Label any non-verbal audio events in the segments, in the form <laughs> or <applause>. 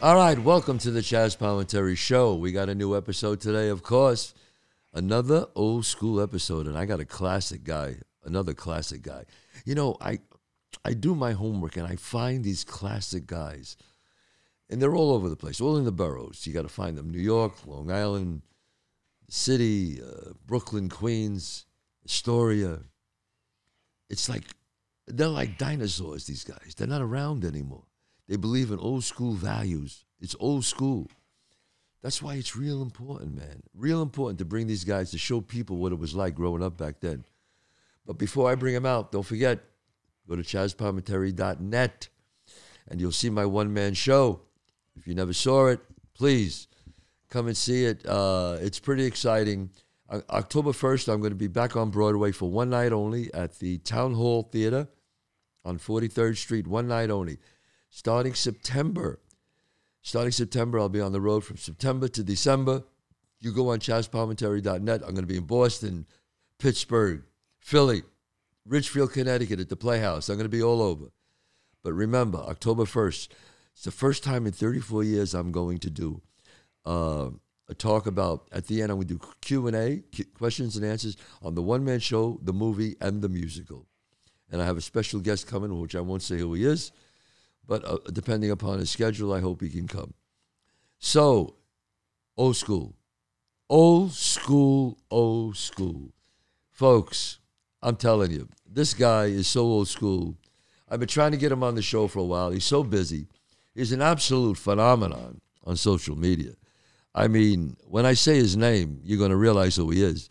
All right, welcome to the Chazz Palminteri Show. We got a new episode today, of course. Another old school episode, and I got a classic guy, another classic guy. You know, I I do my homework and I find these classic guys, and they're all over the place, all in the boroughs. You got to find them: New York, Long Island, City, uh, Brooklyn, Queens, Astoria. It's like they're like dinosaurs. These guys, they're not around anymore. They believe in old school values. It's old school. That's why it's real important, man. Real important to bring these guys to show people what it was like growing up back then. But before I bring them out, don't forget, go to chazzpalminteri.net and you'll see my one man show. If you never saw it, please come and see it. Uh, it's pretty exciting. October 1st, I'm going to be back on Broadway for one night only at the Town Hall Theater on 43rd Street, one night only. Starting September, starting September, I'll be on the road from September to December. You go on chazzpalminteri.net. I'm going to be in Boston, Pittsburgh, Philly, Ridgefield, Connecticut at the Playhouse. I'm going to be all over. But remember, October 1st, it's the first time in 34 years I'm going to do uh, a talk about, at the end, I'm going to do Q&A, questions and answers on the one-man show, the movie, and the musical. And I have a special guest coming, which I won't say who he is, but uh, depending upon his schedule, I hope he can come. So, old school. Old school, old school. Folks, I'm telling you, this guy is so old school. I've been trying to get him on the show for a while. He's so busy. He's an absolute phenomenon on social media. I mean, when I say his name, you're going to realize who he is.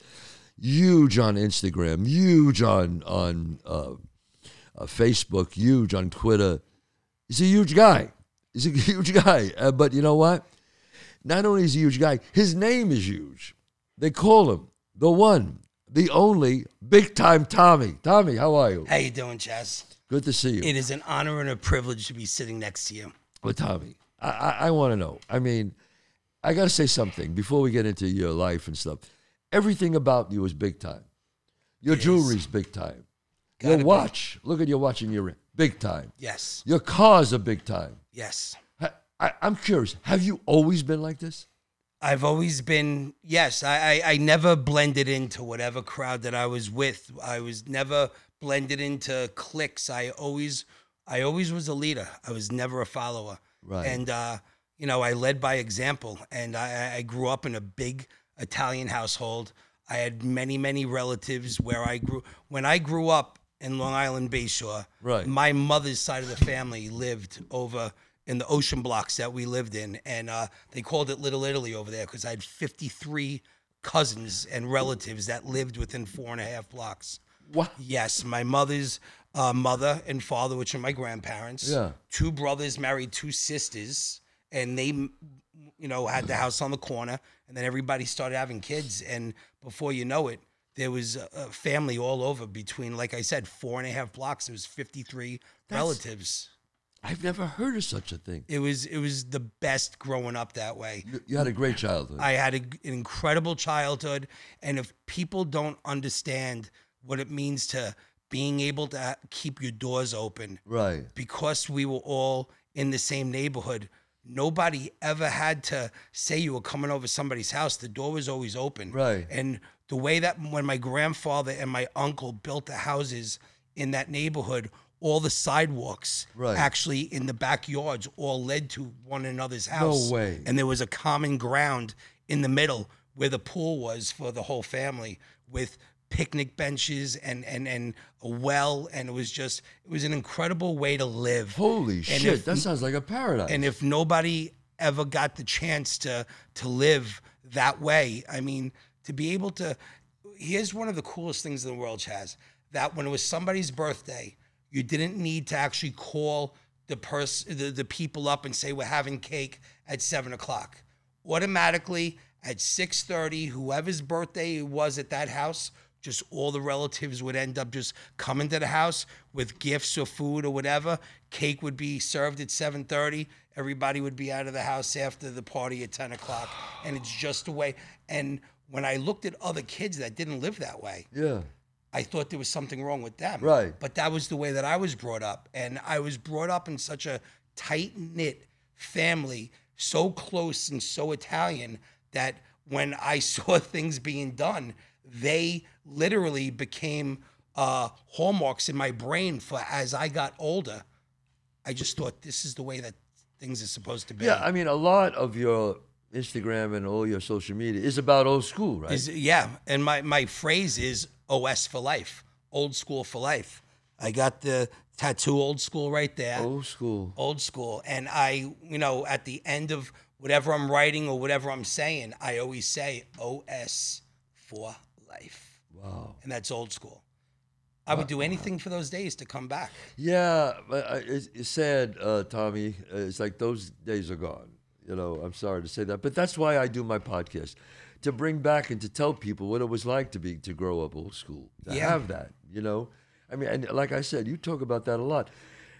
Huge on Instagram, huge on on uh, uh, Facebook, huge on Twitter. He's a huge guy. He's a <laughs> huge guy. Uh, but you know what? Not only is he a huge guy, his name is huge. They call him the one, the only, big time Tommie. Tommie, how are you? How you doing, Chazz? Good to see you. It is an honor and a privilege to be sitting next to you. But Tommie, I, I, I want to know. I mean, I got to say something before we get into your life and stuff. Everything about you is big time. Your It is. jewelry's big time. Gotta your be. watch, look at your watch and your ring, big time. Yes, Your cars are big time. yes. I, I'm curious. Have you always been like this? I've always been yes. I, I I never blended into whatever crowd that I was with. I was never blended into cliques. I always I always was a leader. I was never a follower. Right. And uh, you know, I led by example. And I- I grew up in a big Italian household. I had many many relatives where I grew. When I grew up in Long Island Bayshore, Right. my mother's side of the family lived over in the ocean blocks that we lived in, and uh, they called it Little Italy over there because I had 53 cousins and relatives that lived within four and a half blocks. What? Yes, my mother's uh, mother and father, which are my grandparents. Yeah. Two brothers married two sisters, and they, you know, had the house on the corner, and then everybody started having kids, and before you know it, there was a, family all over between, like I said, four and a half blocks. There was 53 relatives. I've never heard of such a thing. It was it was the best growing up that way. You- You had a great childhood. I had a, an incredible childhood, and if people don't understand what it means to being able to keep your doors open, right. because we were all in the same neighborhood, nobody ever had to say you were coming over somebody's house. The door was always open. Right. And the way that when my grandfather and my uncle built the houses in that neighborhood, all the sidewalks Right. actually in the backyards all led to one another's house. No way. And there was a common ground in the middle where the pool was for the whole family with picnic benches and and and a well and it was just it was an incredible way to live. Holy And shit. if- that sounds like a paradise. And if nobody ever got the chance to to live that way, I mean, to be able to here's one of the coolest things in the world, Chazz, that when it was somebody's birthday, you didn't need to actually call the person the, the people up and say we're having cake at seven o'clock. Automatically at 6:30, whoever's birthday it was at that house, just all the relatives would end up just coming to the house with gifts or food or whatever. Cake would be served at 7:30. Everybody would be out of the house after the party at 10 o'clock, and it's just a way. And when I looked at other kids that didn't live that way, yeah. I thought there was something wrong with them. Right. But that was the way that I was brought up. And I was brought up in such a tight knit family so close and so Italian that when I <laughs> saw things being done, they literally became uh, hallmarks in my brain for as I got older. I just thought this is the way that things are supposed to be. Yeah, I mean, a lot of your Instagram and all your social media is about old school, right? Is yeah, and my my phrase is OS for life, old school for life. I got the tattoo old school right there. old school. Old school. And I, you know, at the end of whatever I'm writing or whatever I'm saying, I always say OS for life. Wow. And that's old school. I would do anything for those days to come back. Yeah, but it's, it's sad, uh, Tommie. Uh, It's like those days are gone. You know, I'm sorry to say that, but that's why I do my podcast to bring back and to tell people what it was like to be to grow up old school. To Yeah. have that, you know. I mean, and like I said, you talk about that a lot.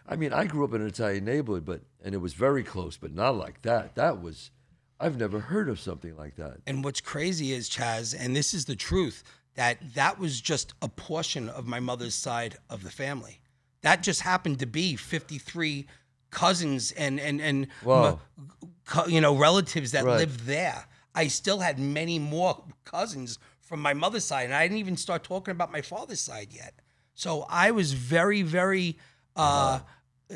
I mean, I grew up in an Italian neighborhood, but and it was very close, but not like that. That was, I've never heard of something like that. And what's crazy is, Chazz, and this is the truth, that that was just a portion of my mother's side of the family. That just happened to be 53 cousins and and and Wow. m- you know relatives that Right. lived there. I still had many more cousins from my mother's side, and I didn't even start talking about my father's side yet. So I was very, very uh,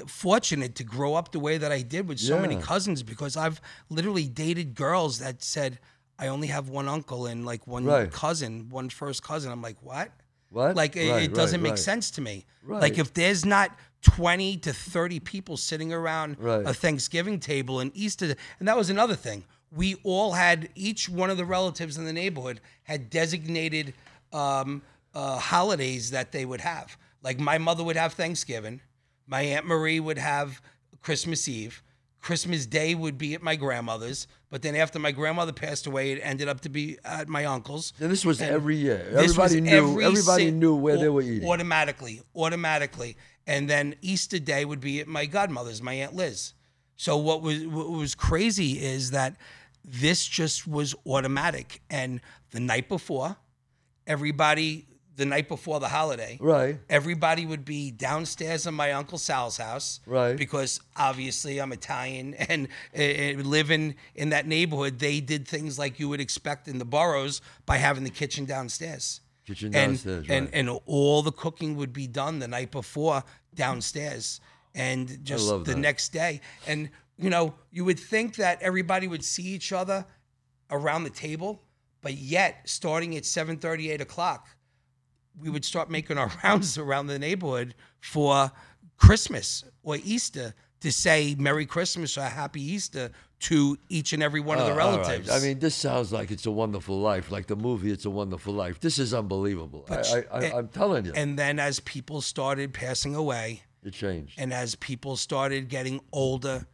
fortunate to grow up the way that I did with so many cousins because I've literally dated girls that said I only have one uncle and like one Right. cousin, one first cousin. I'm like, what? What? Like it, Right, it doesn't right, make sense to me. Right. Like if there's not 20 to 30 people sitting around Right. a Thanksgiving table and Easter, and that was another thing. We all had each one of the relatives in the neighborhood had designated um, uh, holidays that they would have. Like my mother would have Thanksgiving, my aunt Marie would have Christmas Eve. Christmas Day would be at my grandmother's, but then after my grandmother passed away, it ended up to be at my uncle's. And this was every year. Everybody knew. every everybody si- knew where they were eating. Automatically, automatically. And then Easter Day would be at my godmother's, my Aunt Liz. So what was what was crazy is that this just was automatic. And the night before, everybody the night before the holiday, Right. everybody would be downstairs in my uncle Sal's house, Right. Because obviously I'm Italian <laughs> and uh, living in that neighborhood, they did things like you would expect in the boroughs by having the kitchen downstairs. Kitchen And, downstairs, and right. and all the cooking would be done the night before downstairs, and just the that. next day. And you know, you would think that everybody would see each other around the table, but yet starting at 7:30, 8 o'clock, we would start making our <laughs> rounds around the neighborhood for Christmas or Easter to say Merry Christmas or Happy Easter to each and every one of the Uh, all right. relatives. I mean, this sounds like it's a wonderful life, like the movie "It's a Wonderful Life." This is unbelievable. I, I, I, I'm telling you, and then as people started passing away, it changed. and as people started getting older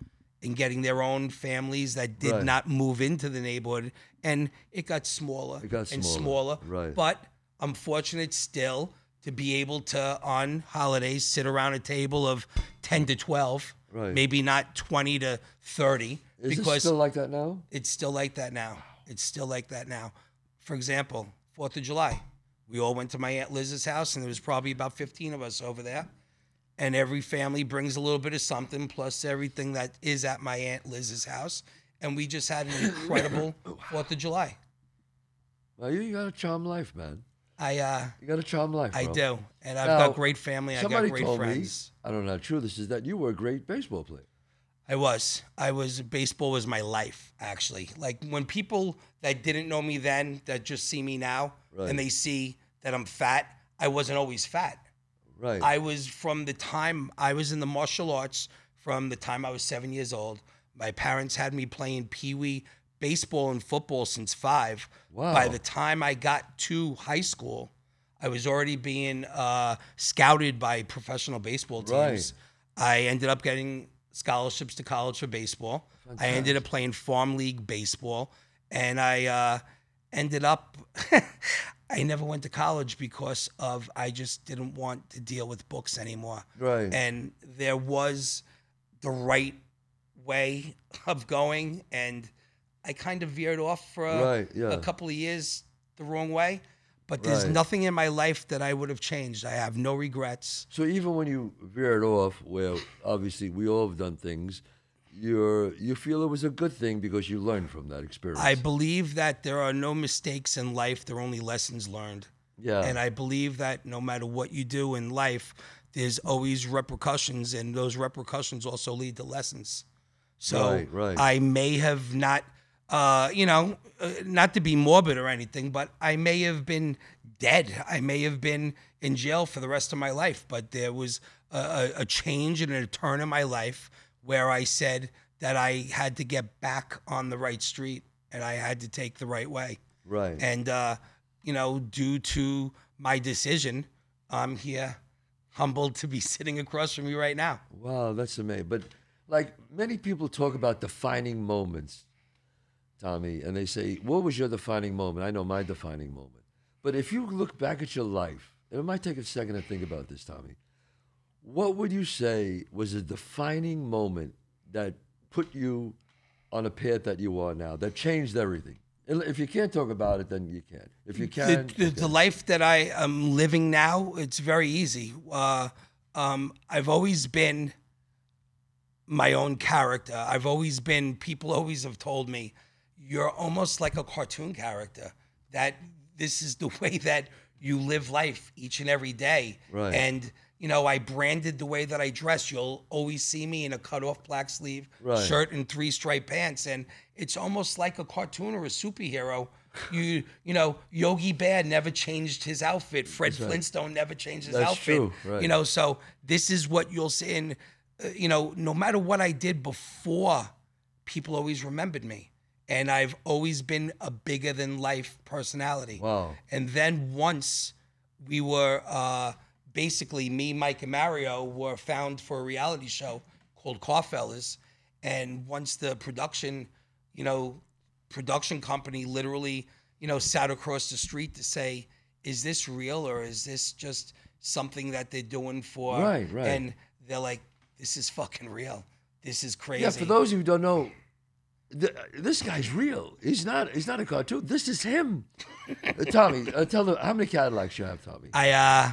and getting their own families that did Right. not move into the neighborhood, and it got smaller It got and smaller. smaller. Right. But I'm fortunate still to be able to, on holidays, sit around a table of 10 to 12, Right. maybe not 20 to 30, Is it because still like that now? it's still like that now. It's still like that now. For example, Fourth of July, we all went to my aunt Liz's house, and there was probably about fifteen of us over there. And every family brings a little bit of something, plus everything that is at my aunt Liz's house, and we just had an incredible <coughs> Fourth of July. Well, you got a charm life, man. I uh, You got a charm life. I do, and I've Now, got great family. I got Somebody great told friends. me, I don't know how true this is, that you were a great baseball player. I was. I was. Baseball was my life, actually. Like when people that didn't know me then, that just see me now, Right. and they see that I'm fat, I wasn't always fat. Right. I was from the time I was in the martial arts, from the time I was seven years old. My parents had me playing pee wee baseball and football since five. By the time I got to high school, I was already being uh, scouted by professional baseball teams. I ended up getting scholarships to college for baseball. I ended up playing farm league baseball, and I uh, ended up. <laughs> I never went to college because of I just didn't want to deal with books anymore. Right. And there was the right way of going, and I kind of veered off for a, Right, yeah. a couple of years the wrong way. But there's Right. nothing in my life that I would have changed. I have no regrets. So even when you veered off, where obviously we all have done things, you're you feel it was a good thing because you learned from that experience. I believe that there are no mistakes in life, there are only lessons learned. yeah. And I believe that no matter what you do in life, there's always repercussions, and those repercussions also lead to lessons. So Right, right. I may have not, uh, you know, uh, not to be morbid or anything, but I may have been dead. I may have been in jail for the rest of my life. But there was a, a, a change and a turn in my life where I said that I had to get back on the right street and I had to take the right way. right. And, uh, you know, due to my decision, I'm here humbled to be <laughs> sitting across from you right now. Wow, that's amazing. But like many people talk about defining moments, Tommie, and they say, "What was your defining moment?" I know my defining moment. But if you look back at your life, and it might take a second to think about this, Tommie. What would you say was a defining moment that put you on a path that you are now, that changed everything? If you can't talk about it, then you can't. If you The, can, the, the life that I am living now, it's very easy. Uh, um, I've always been my own character. I've always been, people always have told me, you're almost like a cartoon character, that this is the <laughs> way that you live life each and every day. Right. And, you know, I branded the way that I dress. You'll always see me in a cut off black sleeve Right. shirt and three stripe pants. And it's almost like a cartoon or a superhero. <laughs> You you know, Yogi Bear never changed his outfit. Fred Flintstone never changed his That's outfit. true, right. You know, so this is what you'll see. And, uh, you know, no matter what I did before, people always remembered me. And I've always been a bigger than life personality. Wow. And then once we were uh, basically me, Mike, and Mario were found for a reality show called Carfellas. And once the production, you know, production company literally, you know, sat across the street to say, is this real or is this just something that they're doing for Right, right. and they're like, This is fucking real. This is crazy. Yeah, for those who don't know, th- this guy's real. He's not. He's not a cartoon. This is him. Uh, Tommie, uh, tell them how many Cadillacs you have, Tommie. I uh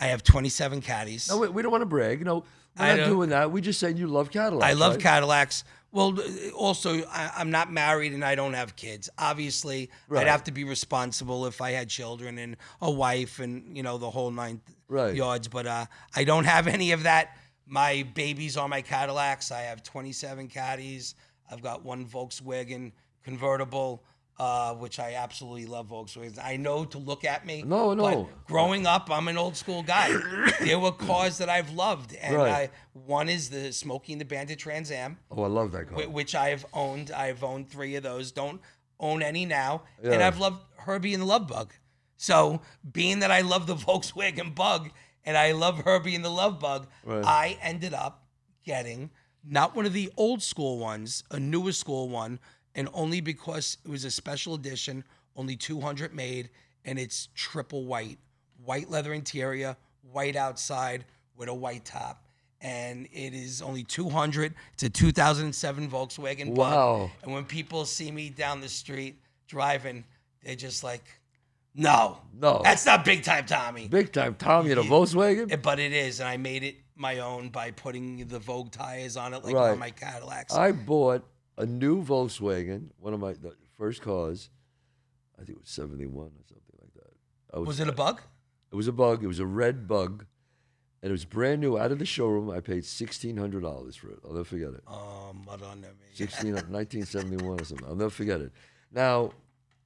I have 27 caddies. No, we, we don't want to brag. No, we're I not don't- doing that. We just saying you love Cadillacs. I love right? Cadillacs. Well, also, I, I'm not married and I don't have kids. Obviously, Right. I'd have to be responsible if I had children and a wife and you know the whole nine Right. yards. But uh, I don't have any of that. My babies are my Cadillacs. I have 27 caddies. I've got one Volkswagen convertible, uh, which I absolutely love Volkswagens. I know to look at me. No, but no. growing up, I'm an old school guy. <coughs> there were cars that I've loved, and Right. I, one is the Smokey and the Bandit Trans Am Oh, I love that car. whi- which I've owned. I've owned three of those. Don't own any now. And I've loved Herbie and the Love Bug. So being that I love the <laughs> Volkswagen Bug and I love Herbie and the Love Bug, Right. I ended up getting not one of the old school ones, a newer school one, and only because it was a special edition, only 200 made, and it's triple white, white leather interior, white outside with a white top. And it is only 200. It's a 2007 Volkswagen Bug. Wow. And when people see me down the street driving, they're just like, no, No. that's not big time Tommie. Big time, Tommie in a Volkswagen. But it is, and I made it my own by putting the Vogue tires on it, like Right. on my Cadillacs. I bought a new Volkswagen, one of my the first cars. I think it was seventy one or something like that. I was it a bug? It was a bug. It was a red bug, and it was brand new out of the showroom. I paid sixteen hundred dollars for it. I'll never forget it. Um, I don't know. me. 16, <laughs> 1971 or something. I'll never forget it. Now,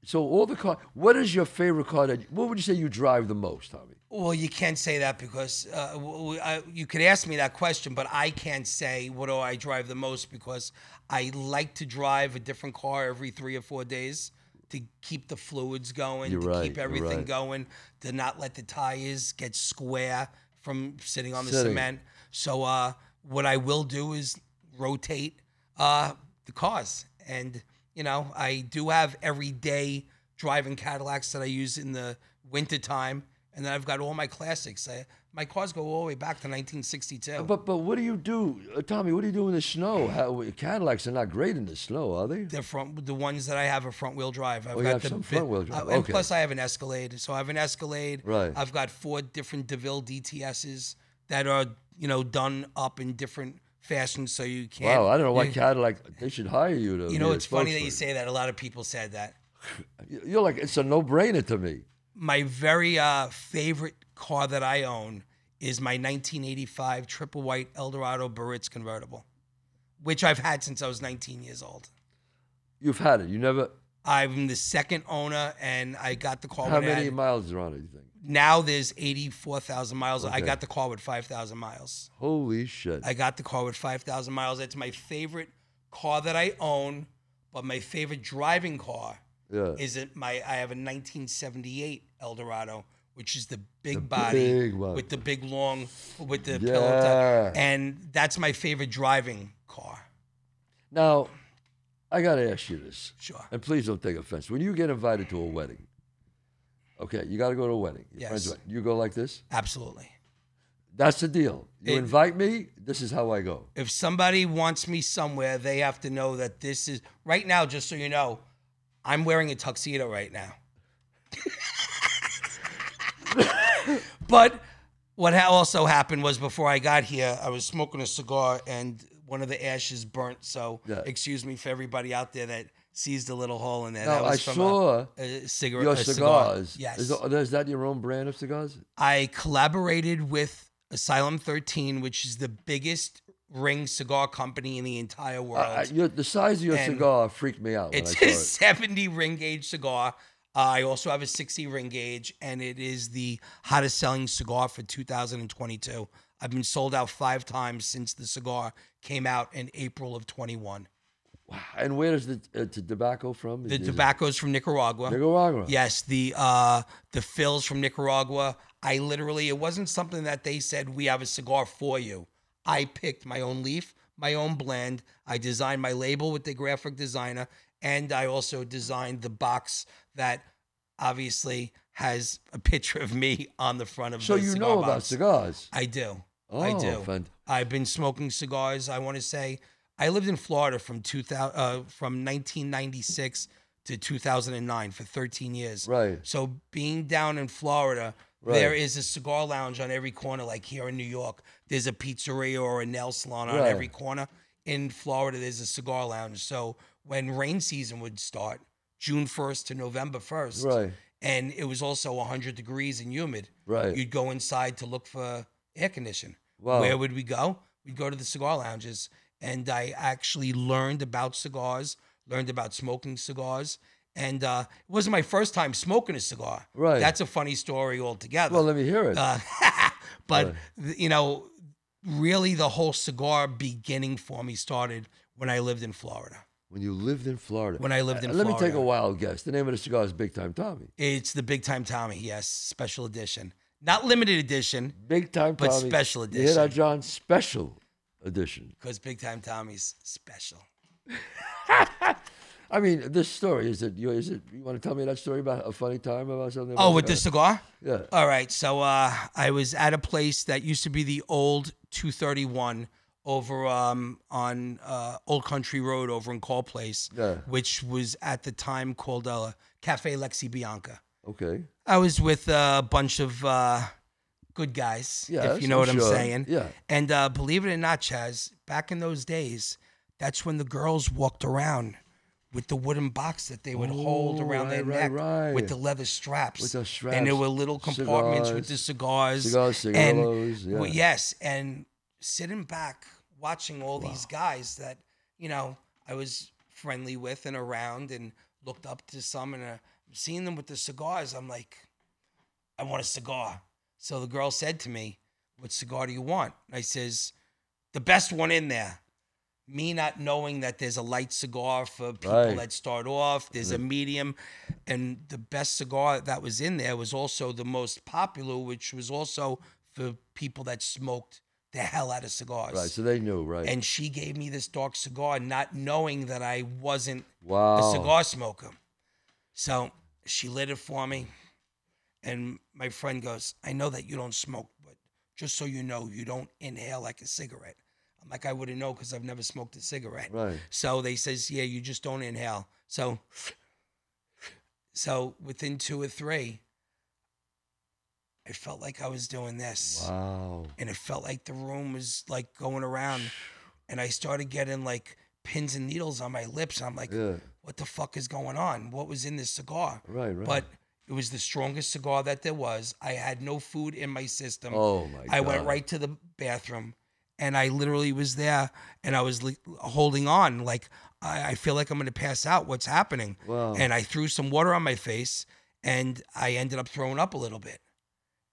so all the car. What is your favorite car? That what would you say you drive the most, Tommie? Well, you can't say that because uh, w- w- I- you could ask me that question, but I can't say what do I drive the most because I like to drive a different car every three or four days to keep the fluids going, You're to right, keep everything right. going, to not let the tires get square from sitting on the Sitting. cement. So uh, what I will do is rotate uh, the cars, and you know I do have everyday driving Cadillacs that I use in the wintertime, and then I've got all my classics. I, my cars go all the way back to 1962. But but what do you do, uh, Tommie? What do you do in the snow? How, Cadillacs are not great in the snow, are they? the front, the ones that I have are front wheel drive. I've Oh, got have the some bit- front-wheel drive. uh, and Okay. plus I have an Escalade. So I have an Escalade. Right. I've got four different Deville DTSs that are you know done up in different fashion, so you can't. Wow, I don't know why you, Cadillac. They should hire you to. you know, it's funny that you say that. A lot of people said that. <laughs> You're like it's a no-brainer to me. My very uh, favorite car that I own is my 1985 triple white Eldorado Biarritz convertible, which I've had since I was 19 years old. You've had it. You never. I'm the second owner, and I got the car. How many had- miles are on it? You think? now there's 84,000 miles. I got the car with 5,000 miles. Holy shit! I got the car with 5,000 miles. It's my favorite car that I own, but my favorite driving car yeah. is it my I have a 1978 Eldorado, which is the big The body big with the big long with the pillow top, and that's my favorite driving car. Now, I got to ask you this, Sure. and please don't take offense. When you get invited to a wedding, okay, you got to go to a wedding. Your friend's Yes. wedding. You go like this. Absolutely. That's the deal. You It- invite me. This is how I go. If somebody wants me somewhere, they have to know that this is right now. Just so you know, I'm wearing a tuxedo right now. <laughs> but what ha- also happened was before I got here, I was smoking a cigar and one of the ashes burnt. So Yeah. excuse me for everybody out there that sees the little hole in there. Now that I was from saw a, a cigarette. your a cigar. cigars. Yes. Is, is that your own brand of cigars? I collaborated with Asylum 13, which is the biggest ring cigar company in the entire world. I, I- your, the size of your And cigar freaked me out it's a <laughs> it. 70 ring gauge cigar. Uh, I also have a 60 ring gauge, and it is the hottest selling cigar for 2022. I've been sold out five times since the cigar came out in April of 21. Wow. And where is the, uh, the tobacco from? The Is it tobacco's from Nicaragua. Nicaragua. Yes, the uh the fills from Nicaragua. I literally it wasn't something that they said we have a cigar for you. I picked my own leaf, my own blend. I designed my label with the graphic designer, and I also designed the box that obviously has a picture of me on the front of So the you cigar know about cigars? I do. Oh, I do. fant- I've been smoking cigars. I want to say I lived in Florida from 2000 uh, from 1996 to 2009 for 13 years. Right. So being down in Florida, Right. there is a cigar lounge on every corner. Like here in New York, there's a pizzeria or a nail salon on Right. every corner. In Florida, there's a cigar lounge. So when rain season would start, June 1st to November 1st, Right. and it was also 100 degrees and humid, Right. you'd go inside to look for air condition. Wow. Where would we go? We'd go to the cigar lounges. And I actually learned about cigars, learned about smoking cigars. And uh, it wasn't my first time smoking a cigar. Right. That's a funny story altogether. Well, let me hear it. Uh, <laughs> but, Right. you know, really the whole cigar beginning for me started when I lived in Florida. when you lived in Florida. When I lived in Uh, Let me take a wild guess. The name of the cigar is Big Time Tommie. It's the Big Time Tommie, yes, special edition. Not limited edition, Big Time But Tommie. special You hear that. John? Special edition. because Big Time Tommie's special. <laughs> I mean, this story is it? You, is it? You want to tell me that story about a funny time about something? Oh, about with the cigar? Yeah. All right. So uh, I was at a place that used to be the old 231 over um, on uh, Old Country Road over in Carle Place, Yeah. which was at the time called uh, Cafe Lexi Bianca. Okay. I was with a bunch of uh, good guys, if you know I'm what I'm saying. Yeah. And uh, believe it or not, Chazz, back in those days, that's when the girls walked around with the wooden box that they would hold Oh, around their neck right, with the leather straps. With the And there were little compartments with the cigars. Cigars, and yeah. well, yes, and sitting back watching all these guys that you know I was friendly with and around and looked up to some and uh, seeing them with the cigars. I'm like, I want a cigar. So the girl said to me, "What cigar do you want?" And I says, "The best one in there." Me not knowing that there's a light cigar for people Right. that start off, there's a mm-hmm. medium, and the best cigar that was in there was also the most popular, which was also for people that smoked the hell out of cigars. Right. So they knew, right? and she gave me this dark cigar, not knowing that I wasn't wow. a cigar smoker. So she lit it for me. And my friend goes, I know that you don't smoke, but just so you know, you don't inhale like a cigarette. Like, I wouldn't know because I've never smoked a cigarette. Right. So they says, yeah, you just don't inhale. So, so within two or three, I felt like I was doing this Wow. and it felt like the room was like going around and I started getting like pins and needles on my lips. I'm like, Yeah. what the fuck is going on? What was in this cigar? Right, right. But it was the strongest cigar that there was. I had no food in my system. Oh my god. I went right to the bathroom and I literally was there and I was holding on like I, I feel like I'm going to pass out. What's happening? Wow. And I threw some water on my face and I ended up throwing up a little bit.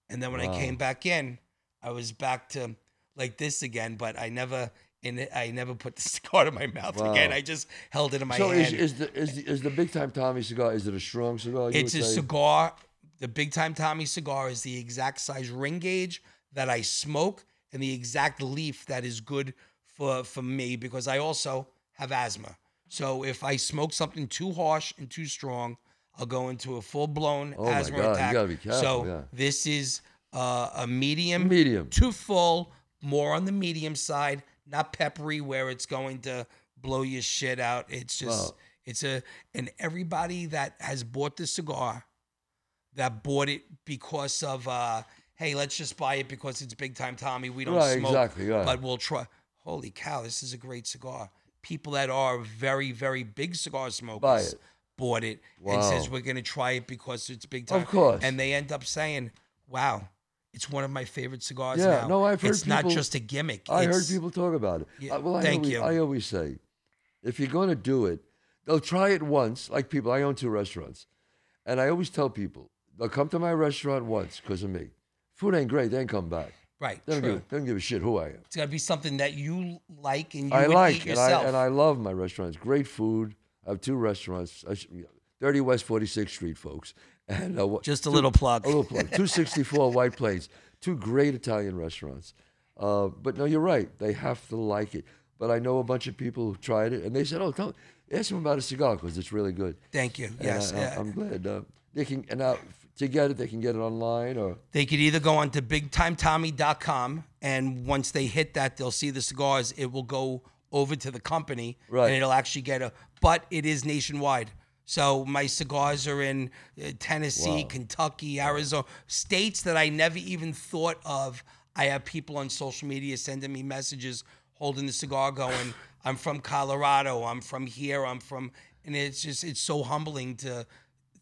And then when I came back in, I was back to like this again, but I never in it, I never put the <laughs> cigar in my mouth again. I just held it in my so is, hand. is the is the is the big time Tommie cigar? Is it a strong cigar? It's a cigar. The Big Time Tommie cigar is the exact size ring gauge that I smoke and the exact leaf that is good for for me because I also have asthma. So if I smoke something too harsh and too strong, I'll go into a full blown Oh asthma God, attack. careful, so yeah. this is uh, a medium, Medium. to full, more on the medium side, not peppery where it's going to blow your shit out. It's just Wow. it's a and everybody that has bought the cigar that bought it because of uh hey, let's just buy it because it's big time Tommie. We don't Right, smoke, exactly, right. but we'll try. Holy cow, this is a great cigar. People that are very, very big cigar smokers it. bought it and says we're gonna try it because it's big time. Of course. And they end up saying, Wow, it's one of my favorite cigars Yeah, now. no, I've heard it's not just a gimmick. I heard people talk about it. Yeah, Uh, well, I thank always, you. I always say, if you're going to do it, they'll try it once. Like people, I own two restaurants, and I always tell people they'll come to my restaurant once because of me. Food ain't great, they ain't come back. Right, They don't, true. give, they don't give a shit who I am. It's gotta be something that you like and you I like eat and I yourself. and I love my restaurants. Great food. I have two restaurants. I 30 West 46th Street, folks. <laughs> And uh, just a two- little plug. A little plug. 264 White Plains. Two great Italian restaurants. Uh, but no, you're right. They have to like it. But I know a bunch of people who tried it, and they said, "Oh, tell, ask them about a cigar because it's really good." Thank you. And Yes. I, yeah. am glad uh, they can. And now to get it, they can get it online or They could either go on to bigtimetommy.com and once they hit that, they'll see the cigars. It will go over to the company Right. and it'll actually get a, but it is nationwide. So my cigars are in uh, Tennessee, Wow. Kentucky, Arizona, states that I never even thought of. I have people on social media sending me messages holding the cigar going, I'm from Colorado, I'm from here, I'm from, and it's just, it's so humbling to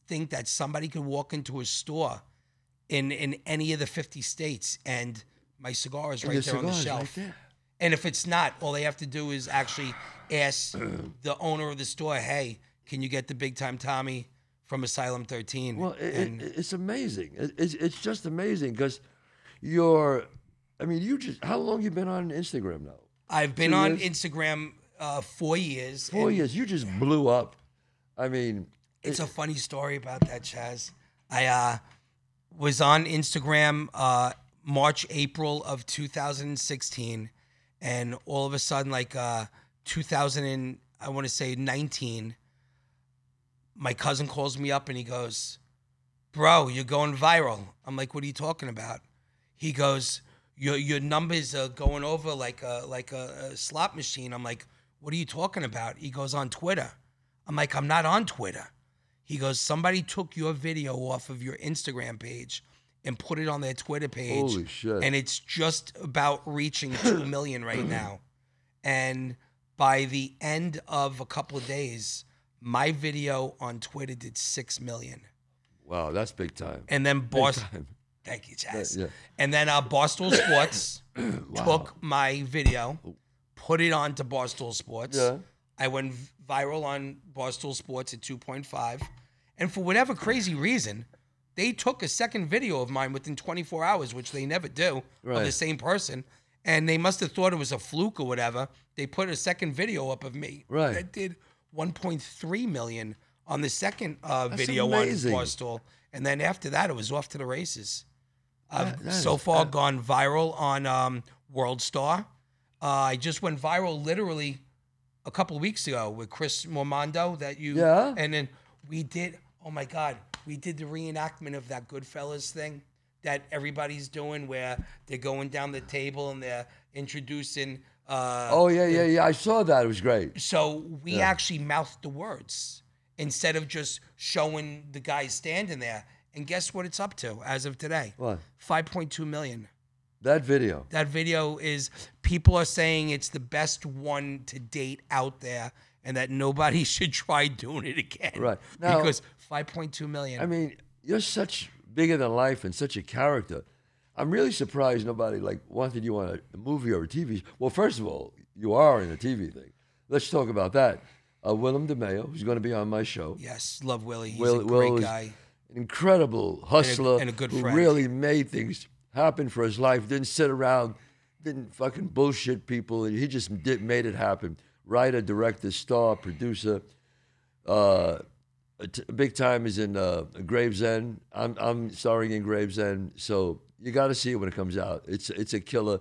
think that somebody could walk into a store in in any of the 50 states and my cigar is right there on the cigar's right shelf there. and if it's not all they have to do is actually ask the owner of the store hey can you get the big time tommie from asylum 13 Well, it, and it, it's amazing. It, it's, it's just amazing because you're. I mean, you just. How long you been on Instagram now? i've been two on years? instagram uh, four years Four and years. You just blew up. I mean, it's a funny story about that chazz. I uh, was on instagram uh, march april of 2016 and all of a sudden like uh 2000 and i want to say 19 my cousin calls me up and he goes bro you're going viral. I'm like what are you talking about? He goes your your numbers are going over like a like a, a slot machine. I'm like what are you talking about? He goes on twitter. I'm like i'm not on twitter he goes somebody took your video off of your instagram page and put it on their twitter page Holy shit. and it's just about reaching <coughs> 2 million right now and by the end of a couple of days my video on twitter did 6 million wow, that's big time. and then Boston. Thank you, Chazz. yeah. And then uh, Barstool Sports <coughs> took my video, put it on to Barstool Sports. Yeah. I went viral on Barstool Sports at 2.5. And for whatever crazy reason, they took a second video of mine within 24 hours, which they never do, of the same person. And they must have thought it was a fluke or whatever. They put a second video up of me. Right. That did 1.3 million on the second uh, video on. Barstool. And then after that, it was off to the races. I've That- that so is- far gone viral on um, World Star. Uh, I just went viral literally a couple of weeks ago with Chris Mormando that you Yeah? and then we did oh my god we did the reenactment of that Goodfellas thing that everybody's doing where they're going down the table and they're introducing uh, Oh yeah, yeah, yeah. I saw that. It was great. so we actually mouthed the words instead of just showing the guy standing there and guess what it's up to as of today What? 5.2 million That video. That video is people are saying it's the best one to date out there, and that nobody <laughs> should try doing it again. Right. Now- because 5.2 million. I mean, you're such bigger than life and such a character. I'm really surprised nobody like wanted you on a, a movie or a TV. Well, first of all, you are in a TV thing. Let's talk about that. Uh, Willem DeMeo, who's going to be on my show. yes, love Willie. He's Will- a great Will guy. An incredible hustler and a good friend. who really made things happen for his life. Didn't sit around, didn't fucking bullshit people. He just did, made it happen. Writer, director, star, producer. Uh, t- big time is in uh, Gravesend. I'm I'm starring in Gravesend, so you got to see it when it comes out. It's it's a killer,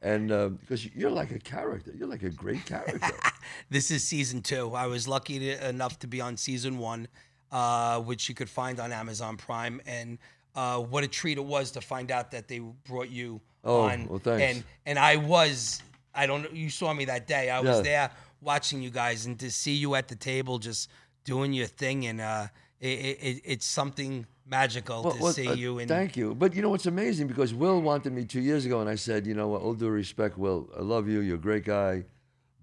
and because you're like a character, you're like a great character. <laughs> This is season two. I was lucky to, enough to be on season one, uh, which you could find on Amazon Prime. And uh, what a treat it was to find out that they brought you Oh, on. well, thanks. And and I was, I don't know, you saw me that day. I was Yeah. there watching you guys, and to see you at the table just doing your thing, and uh, it, it, it's something magical Well, to well, see uh, you. And Thank you. But you know what's amazing because Will wanted me two years ago, and I said, you know what, all due respect, Will, I love you. You're a great guy,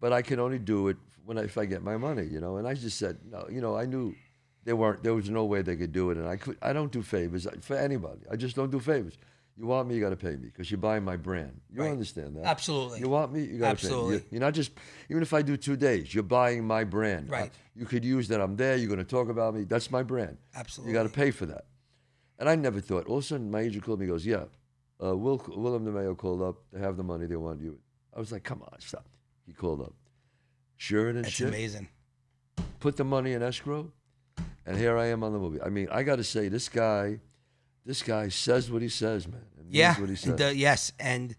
but I can only do it when I, if I get my money. You know, and I just said, no. You know, I knew they weren't. There was no way they could do it, and I could. I don't do favors for anybody. I just don't do favors. You want me, you got to pay me because you're buying my brand. You Right. understand that? Absolutely. You want me, you got to pay me. Absolutely. You- You're not just even if I do two days, you're buying my brand. Right. You could use that I'm there. You're going to talk about me. That's my brand. Absolutely. You got to pay for that. And I never thought. All of a sudden, my agent called me. Goes, "Yeah, uh, Will, Willem DeMeo called up. They have the money. They want you." I was like, "Come on, stop." He called up. Sure and That's shit. amazing. Put the money in escrow, and here I am on the movie. I mean, I got to say, this guy, this guy says what he says, man. And Yeah. what he says. uh, yes, and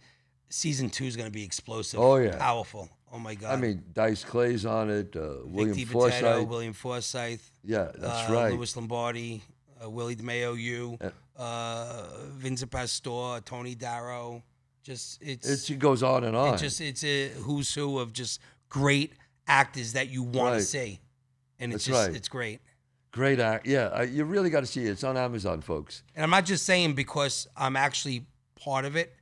season two is going to be explosive. Oh, yeah. Powerful. Oh my God. I mean, Dice Clay's on it. Uh, William Vic Forsythe. William Forsythe. yeah, that's uh, right. Louis Lombardi, uh, Willie DeMeo, you, uh, Vincent Pastore, Tony Darrow. Just it's It's, it goes on and on. it just it's a who's who of just great actors that you want Right. to see, and it's That's just right. it's great. Great act. Yeah, uh, you really got to see it. It's on Amazon, folks. And I'm not just saying because I'm actually part of it.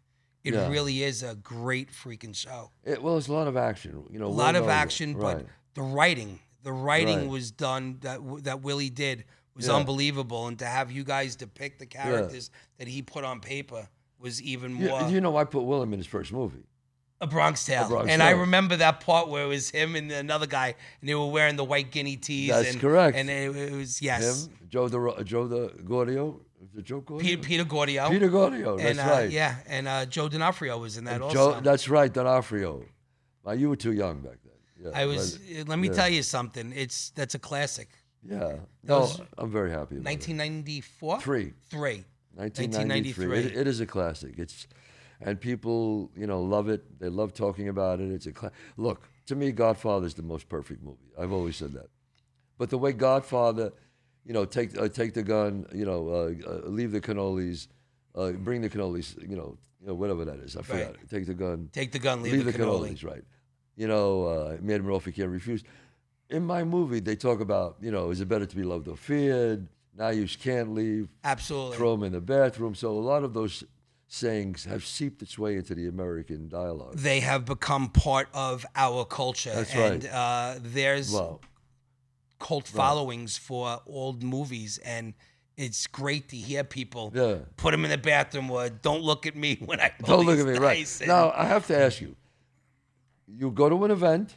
It Yeah. really is a great freaking show. It, well, it's a lot of action. You know, a lot of action, Right. but the writing, the writing Right. was done that that Willie did was Yeah. unbelievable, and to have you guys depict the characters that he put on paper was even more. you know, I put Willem in his first movie. A Bronx Tale, Bronx and I remember that part where it was him and another guy, and they were wearing the white guinea tees. That's and, correct. And it, it was yes, Him, Joe the Joe the Gordio. Is it Joe Gordio? Peter, Peter Gordio. Peter Gordio. That's and, uh, right. Yeah, and uh, Joe D'Onofrio was in that also. Joe, that's right. D'Onofrio. Well, you were too young back then. Yeah, I was. but- uh, let me yeah. tell you something. It's that's a classic. Yeah. No, was I'm very happy. About 1994. it. Three. Three. 1993. It, 1993. it is a classic. It's and people, you know, love it. They love talking about it. It's a cla- look to me. Godfather is the most perfect movie. I've always said that. But the way Godfather, you know, take uh, take the gun, you know, uh, uh, leave the cannolis, uh, bring the cannolis, you know, you know, whatever that is. I forgot. Right. Take the gun, Take the gun, leave, leave the, the cannoli. cannolis, right? You know, uh, him offer, can't refuse. In my movie, they talk about, you know, is it better to be loved or feared? Now you can't leave Absolutely. throw them in the bathroom. So a lot of those sayings have seeped its way into the American dialogue. They have become part of our culture, That's and right. uh, there's Wow. cult followings for old movies, and it's great to hear people Yeah. put them in the bathroom or "Don't look at me <laughs> when I Don't look at me, right? Now I have to ask you. You go to an event.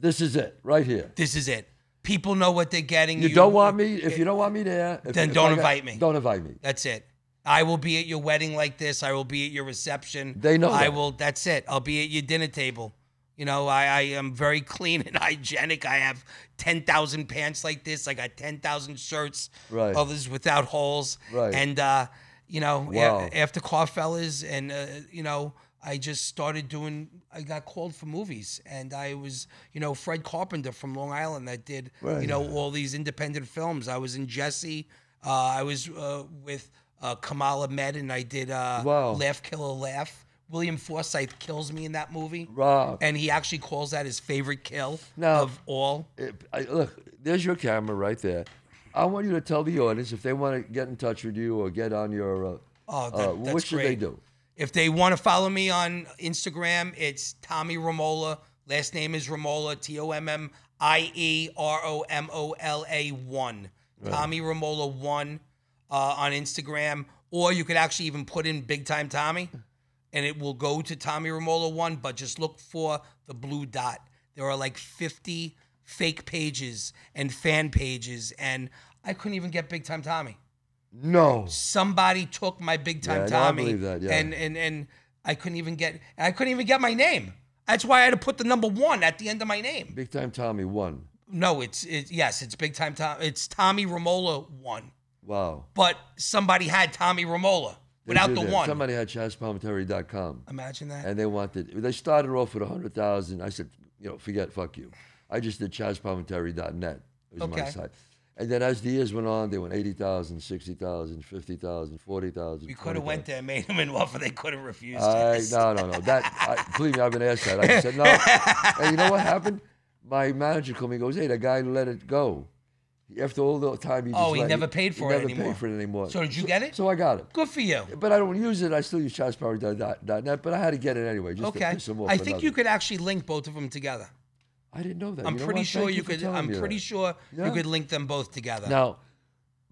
This is it, right here. This is it. People know what they're getting. You, don't want me. If you don't want me there, if, Then if don't I got- invite me. Don't invite me. That's it. I will be at your wedding like this. I will be at your reception. They know I that. will. That's it. I'll be at your dinner table. You know, I, I am very clean and <laughs> hygienic. I have ten thousand pants like this. I got ten thousand shirts. Right. Others without holes. Right. And uh, you know, a- Wow. after Carfellas, and uh, you know, I just started doing. I got called for movies, and I was, you know, Fred Carpenter from Long Island that did, Right. you know, all these independent films. I was in Jesse. Uh, I was uh, with uh, Kamal Ahmed, and I did uh, Wow. Laugh Killer Laugh. William Forsythe kills me in that movie, Wow. and he actually calls that his favorite kill Now- of all. If- I, look, there's your camera right there. I want you to tell the audience if they want to get in touch with you or get on your. Uh, Oh, uh, that, that's what should great. they do? If they want to follow me on Instagram, it's Tommie Romola. Last name is Romola, T O M M I E R O M O L A 1. Tommie Romola 1 uh, on Instagram. Or you could actually even put in Big Time Tommie and it will go to Tommie Romola 1, but just look for the blue dot. There are like 50 fake pages and fan pages, and I couldn't even get Big Time Tommie No. somebody took my big time Yeah, no, I Tommie, believe that, yeah. and and and I couldn't even get I couldn't even get my name. That's why I had to put the number one at the end of my name. Big time Tommie one. No, it's it, yes, it's big time Tom. It's Tommie Romola one, Wow. but somebody had Tommie Romola without the that. one. Somebody had ChazzPalminteri.com. Imagine that. and they wanted they started off with a hundred thousand. I said, you know, forget, fuck you. I just did ChazzPalminteri.net. It was my Okay. site. And then as the years went on, they went 80,000, 60,000, 50,000, 40,000. we could have went there, and made him an offer they could have refused. I, no, no, no. That, I, believe me, I've been asked that. I said no. <laughs> and you know what happened? My manager called me and goes, hey, the guy let it go. After all the time he oh, just Oh, he let- never paid for he it never anymore. paid for it anymore. So did you get it? So I got it. Good for you. But I don't use it. I still use ChazPower.net, but I had to get it anyway. Just to Okay. piss him off I think nothing. you could actually link both of them together. I didn't know that. I'm You know pretty what? sure Thank you could. I'm pretty that. sure Yeah. you could link them both together. Now,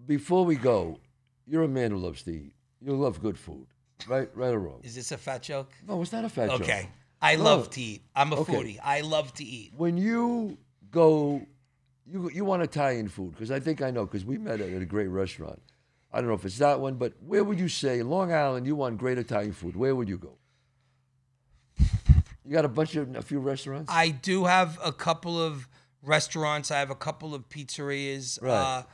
before we go, you're a man who loves to eat. You love good food, right? Right or wrong? Is this a fat joke? No, it's not a fat joke. Okay. I No. love to eat. I'm a Okay. foodie. I love to eat. When you go, you you want Italian food because I think I know because we met at a great restaurant. I don't know if it's that one, but where would you say Long Island? You want great Italian food? Where would you go? You got a bunch of a few restaurants. I do have a couple of restaurants. I have a couple of pizzerias. Right.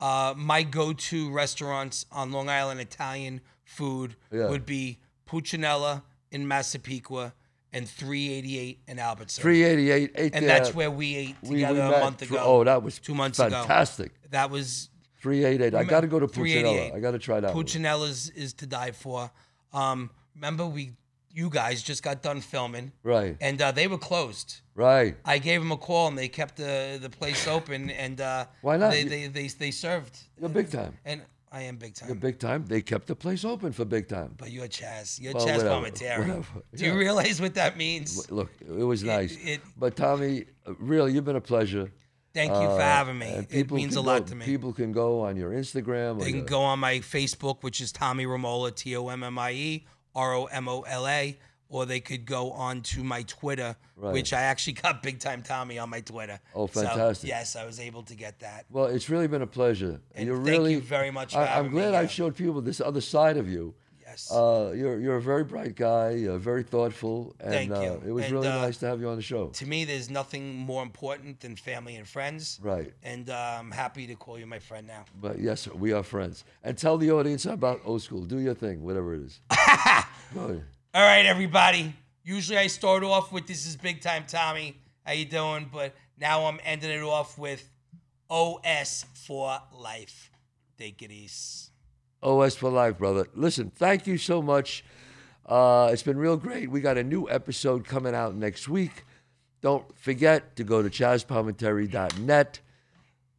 Uh, uh, my go-to restaurants on Long Island Italian food Yeah. would be Puccinella in Massapequa and 388 in Albertson. Three eighty eight, eight and there. that's where we ate we- we together a month for- ago. Oh, that was two months ago. fantastic. That was Three eight eight. I got to go to 388. Puccinella. I got to try that. one. Puccinella's is to die for. Um, remember we, you guys just got done filming, Right, and uh, they were closed. right. I gave them a call, and they kept the the place open, and uh, Why not? They they, they they served. You're big time. And I am big time. You're big time. They kept the place open for big time. but you're Chazz. You're Well, Chazz whatever, Palminteri. whatever, <laughs> Do you realize what that means? Look, it was nice. it- but Tommie, really, you've been a pleasure. Thank you for Uh, having me. It means a lot go- to me. People can go on your Instagram. or They can your- go on my Facebook, which is Tommie Romola, T O M M I E R O M O L A, or they could go on to my Twitter, Right. which I actually got Big Time Tommie on my Twitter. Oh, So, fantastic. yes, I was able to get that. Well, it's really been a pleasure. And you're thank really, you very much for I, I'm me glad. I showed people this other side of you. Yes. Uh, you're you're a very bright guy. You're very thoughtful, and Thank uh, you. it was And, really uh, nice to have you on the show. to me, there's nothing more important than family and friends. Right. And uh, I'm happy to call you my friend now. But yes, we are friends. And tell the audience about old school. Do your thing, whatever it is. <laughs> All right, everybody. Usually I start off with this is big time Tommie. How you doing? But now I'm ending it off with OS for life. Take it easy. OS for life, brother. Listen, thank you so much. Uh, it's been real great. We got a new episode coming out next week. Don't forget to go to chazzpalminteri.net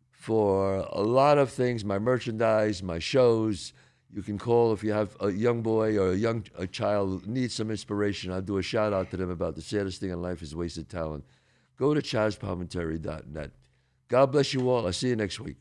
for a lot of things my merchandise, my shows. You can call if you have a young boy or a young a child needs some inspiration. I'll do a shout out to them about the saddest thing in life is wasted talent. Go to chazzpalminteri.net. God bless you all. I'll see you next week.